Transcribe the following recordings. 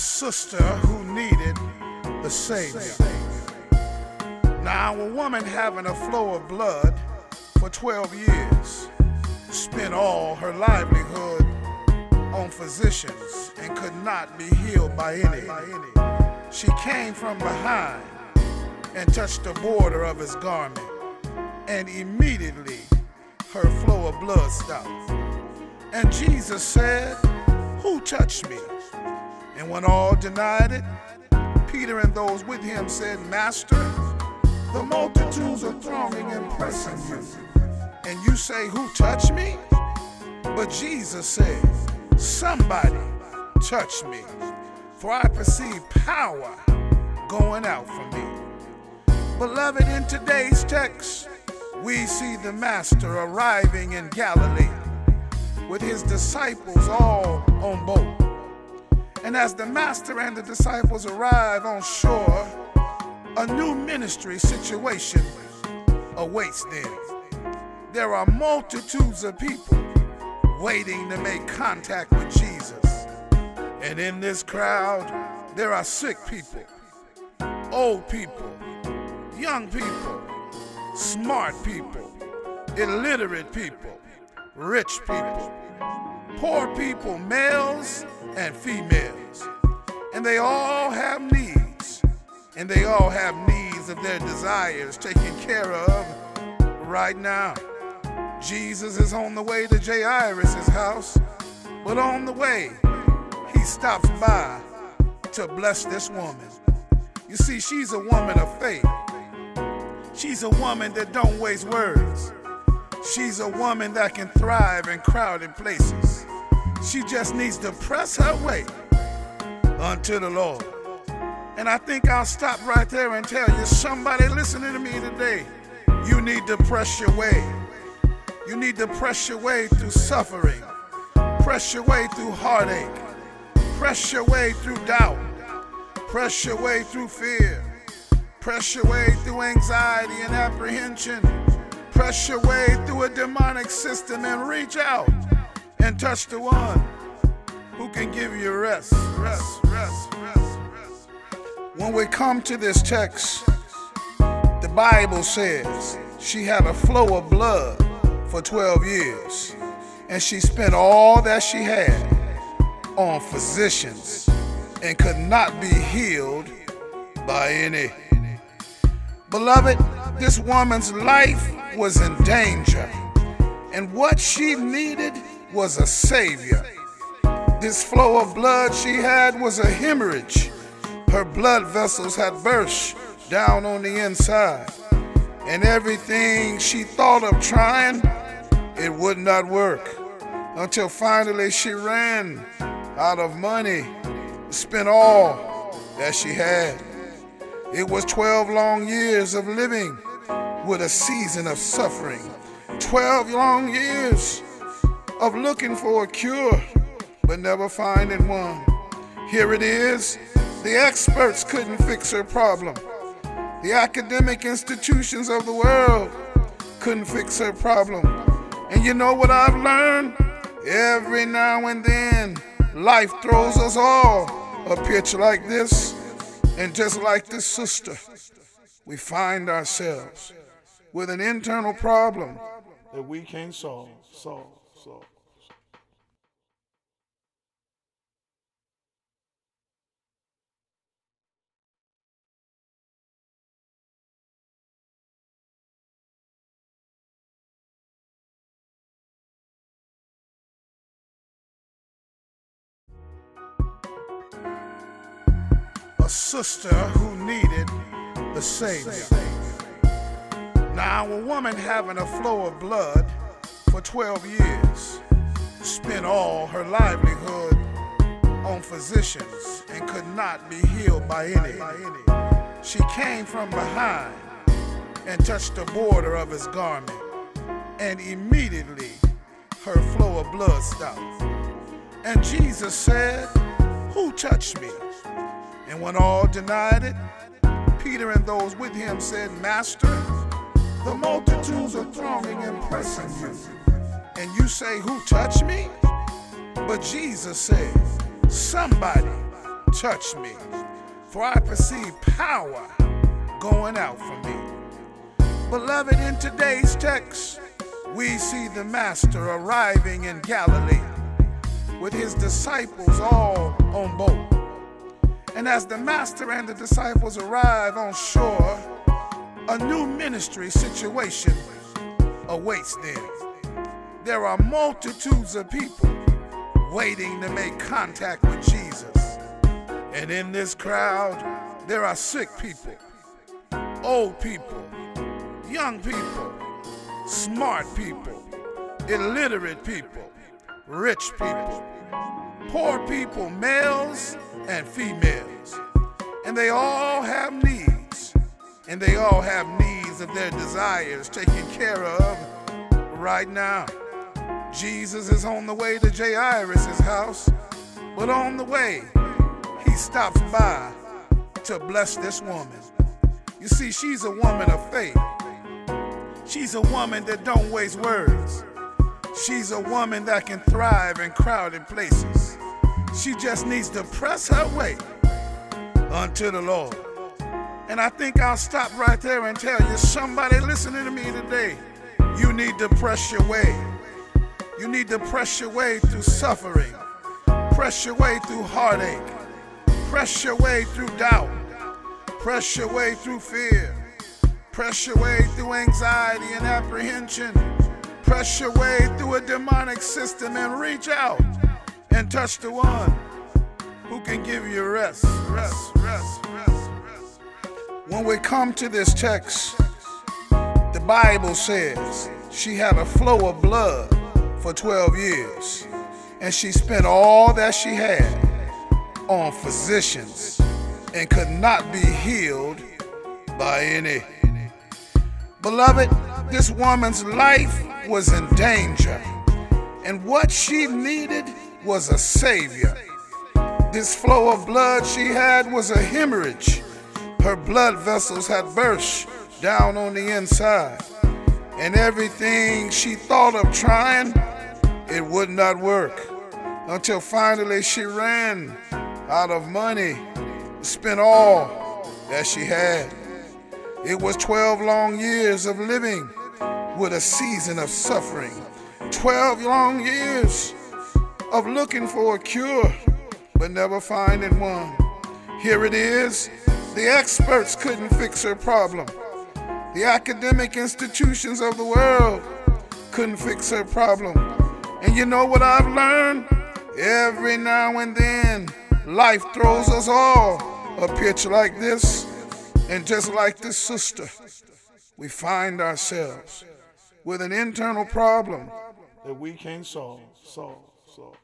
sister who needed the Savior. Now, a woman having a flow of blood for 12 years spent all her livelihood on physicians and could not be healed by any. She came from behind and touched the border of his garment, and immediately her flow of blood stopped. And Jesus said, Who touched me? And when all denied it, Peter and those with him said, Master, the multitudes are thronging and pressing you. And you say, Who touched me? But Jesus said, Somebody touched me, for I perceive power going out from me. Beloved, in today's text, we see the Master arriving in Galilee with his disciples all on boat. And as the Master and the disciples arrive on shore, a new ministry situation awaits them. There are multitudes of people waiting to make contact with Jesus. And in this crowd, there are sick people, old people, young people, smart people, illiterate people, rich people, poor people, males and females. And they all have needs. And they all have needs of their desires taken care of right now. Jesus is on the way to Jairus' house, but on the way, he stops by to bless this woman. You see, she's a woman of faith. She's a woman that don't waste words. She's a woman that can thrive in crowded places. She just needs to press her way unto the Lord. And I think I'll stop right there and tell you somebody listening to me today, you need to press your way. You need to press your way through suffering, press your way through heartache, press your way through doubt, press your way through fear, press your way through anxiety and apprehension, press your way through a demonic system and reach out and touch the one who can give you rest, rest, rest, rest, rest. When we come to this text, the Bible says she had a flow of blood for 12 years, and she spent all that she had on physicians and could not be healed by any. Beloved, this woman's life was in danger, and what she needed was a savior. This flow of blood she had was a hemorrhage. Her blood vessels had burst down on the inside, and everything she thought of trying, it would not work until finally she ran out of money, spent all that she had. It was 12 long years of living with a season of suffering, 12 long years of looking for a cure, but never finding one. Here it is. The experts couldn't fix her problem. The academic institutions of the world couldn't fix her problem. And you know what I've learned? Every now and then, life throws us all a pitch like this. And just like this sister, we find ourselves with an internal problem that we can't solve, solve, solve. Sister who needed the Savior. Now, a woman having a flow of blood for 12 years spent all her livelihood on physicians and could not be healed by any. She came from behind and touched the border of his garment, and immediately her flow of blood stopped. And Jesus said, Who touched me? And when all denied it, Peter and those with him said, Master, the multitudes are thronging and pressing you. And you say, Who touched me? But Jesus said, Somebody touch me, for I perceive power going out from me. Beloved, in today's text, we see the Master arriving in Galilee with his disciples all on boat. And as the Master and the disciples arrive on shore, a new ministry situation awaits them. There are multitudes of people waiting to make contact with Jesus. And in this crowd, there are sick people, old people, young people, smart people, illiterate people, rich people, poor people, males and females. And they all have needs. And they all have needs of their desires taken care of right now. Jesus is on the way to Jairus' house, but on the way, he stops by to bless this woman. You see, she's a woman of faith. She's a woman that don't waste words. She's a woman that can thrive in crowded places. She just needs to press her way unto the Lord. And I think I'll stop right there and tell you somebody listening to me today, you need to press your way. You need to press your way through suffering, press your way through heartache, press your way through doubt, press your way through fear, press your way through anxiety and apprehension, press your way through a demonic system and reach out and touch the one who can give you rest, rest, rest, rest, rest. When we come to this text, the Bible says she had a flow of blood for 12 years, and she spent all that she had on physicians and could not be healed by any. Beloved, this woman's life was in danger, and what she needed was a savior. This flow of blood she had was a hemorrhage. Her blood vessels had burst down on the inside, and everything she thought of trying it would not work until finally she ran out of money, spent all that she had. It was 12 long years of living with a season of suffering, 12 long years of looking for a cure, but never finding one. Here it is the experts couldn't fix her problem. The academic institutions of the world couldn't fix her problem. And you know what I've learned? Every now and then, life throws us all a pitch like this. And just like this sister, we find ourselves with an internal problem that we can't solve, solve, solve.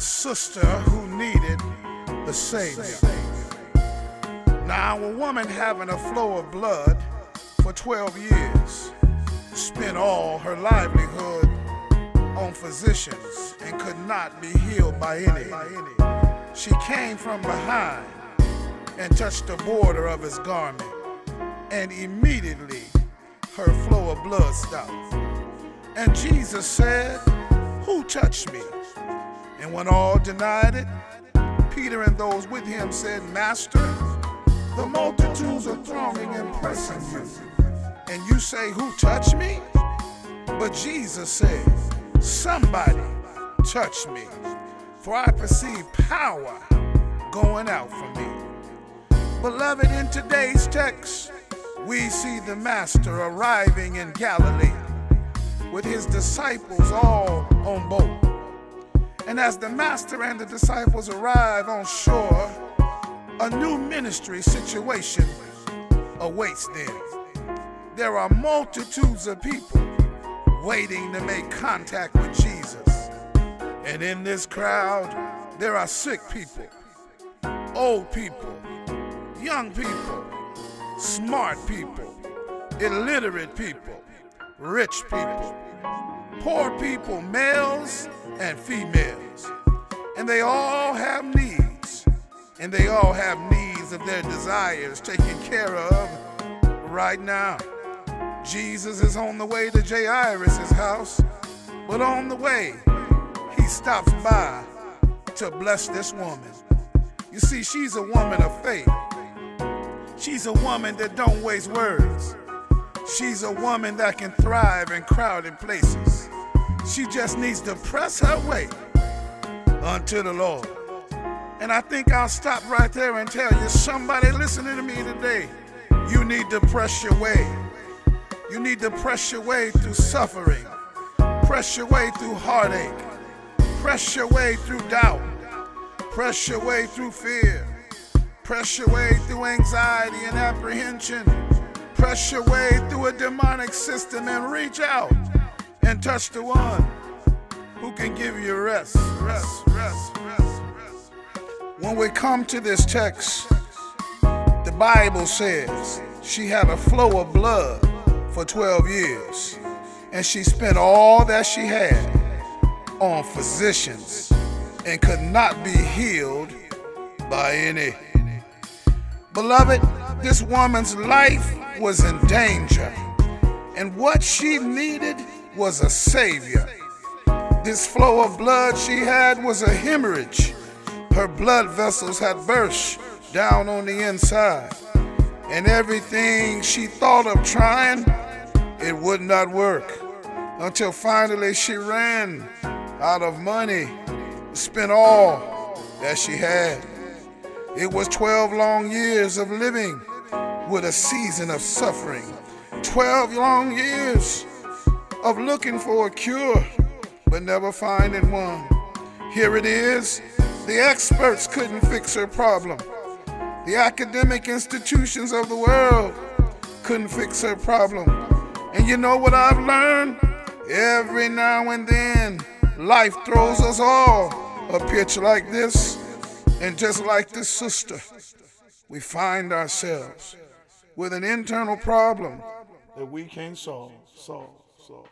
a sister who needed the Savior. Now, a woman having a flow of blood for 12 years spent all her livelihood on physicians and could not be healed by any. She came from behind and touched the border of his garment, and immediately her flow of blood stopped. And Jesus said, Who touched me? And when all denied it, Peter and those with him said, Master, the multitudes are thronging and pressing you. And you say, Who touched me? But Jesus said, Somebody touched me, for I perceive power going out from me. Beloved, in today's text, we see the Master arriving in Galilee with his disciples all on boat. And as the master and the disciples arrive on shore, a new ministry situation awaits them. There are multitudes of people waiting to make contact with Jesus. And in this crowd, there are sick people, old people, young people, smart people, illiterate people, rich people, poor people, males and females. And they all have needs. And they all have needs of their desires taken care of right now. Jesus is on the way to Jairus' house, but on the way, he stops by to bless this woman. You see, she's a woman of faith. She's a woman that don't waste words. She's a woman that can thrive in crowded places. She just needs to press her way unto the Lord. And I think I'll stop right there and tell you somebody listening to me today, you need to press your way. You need to press your way through suffering, press your way through heartache, press your way through doubt, press your way through fear, press your way through anxiety and apprehension, press your way through a demonic system and reach out and touch the one who can give you rest, rest, rest. When we come to this text, the Bible says she had a flow of blood for 12 years, and she spent all that she had on physicians and could not be healed by any. Beloved, this woman's life was in danger, and what she needed was a savior. This flow of blood she had was a hemorrhage. Her blood vessels had burst down on the inside. And everything she thought of trying, it would not work. Until finally she ran out of money, spent all that she had. It was 12 long years of living with a season of suffering. 12 long years of looking for a cure but never finding one. Here it is. The experts couldn't fix her problem. The academic institutions of the world couldn't fix her problem. And you know what I've learned? Every now and then, life throws us all a pitch like this. And just like this sister, we find ourselves with an internal problem that we can't solve, solve, solve.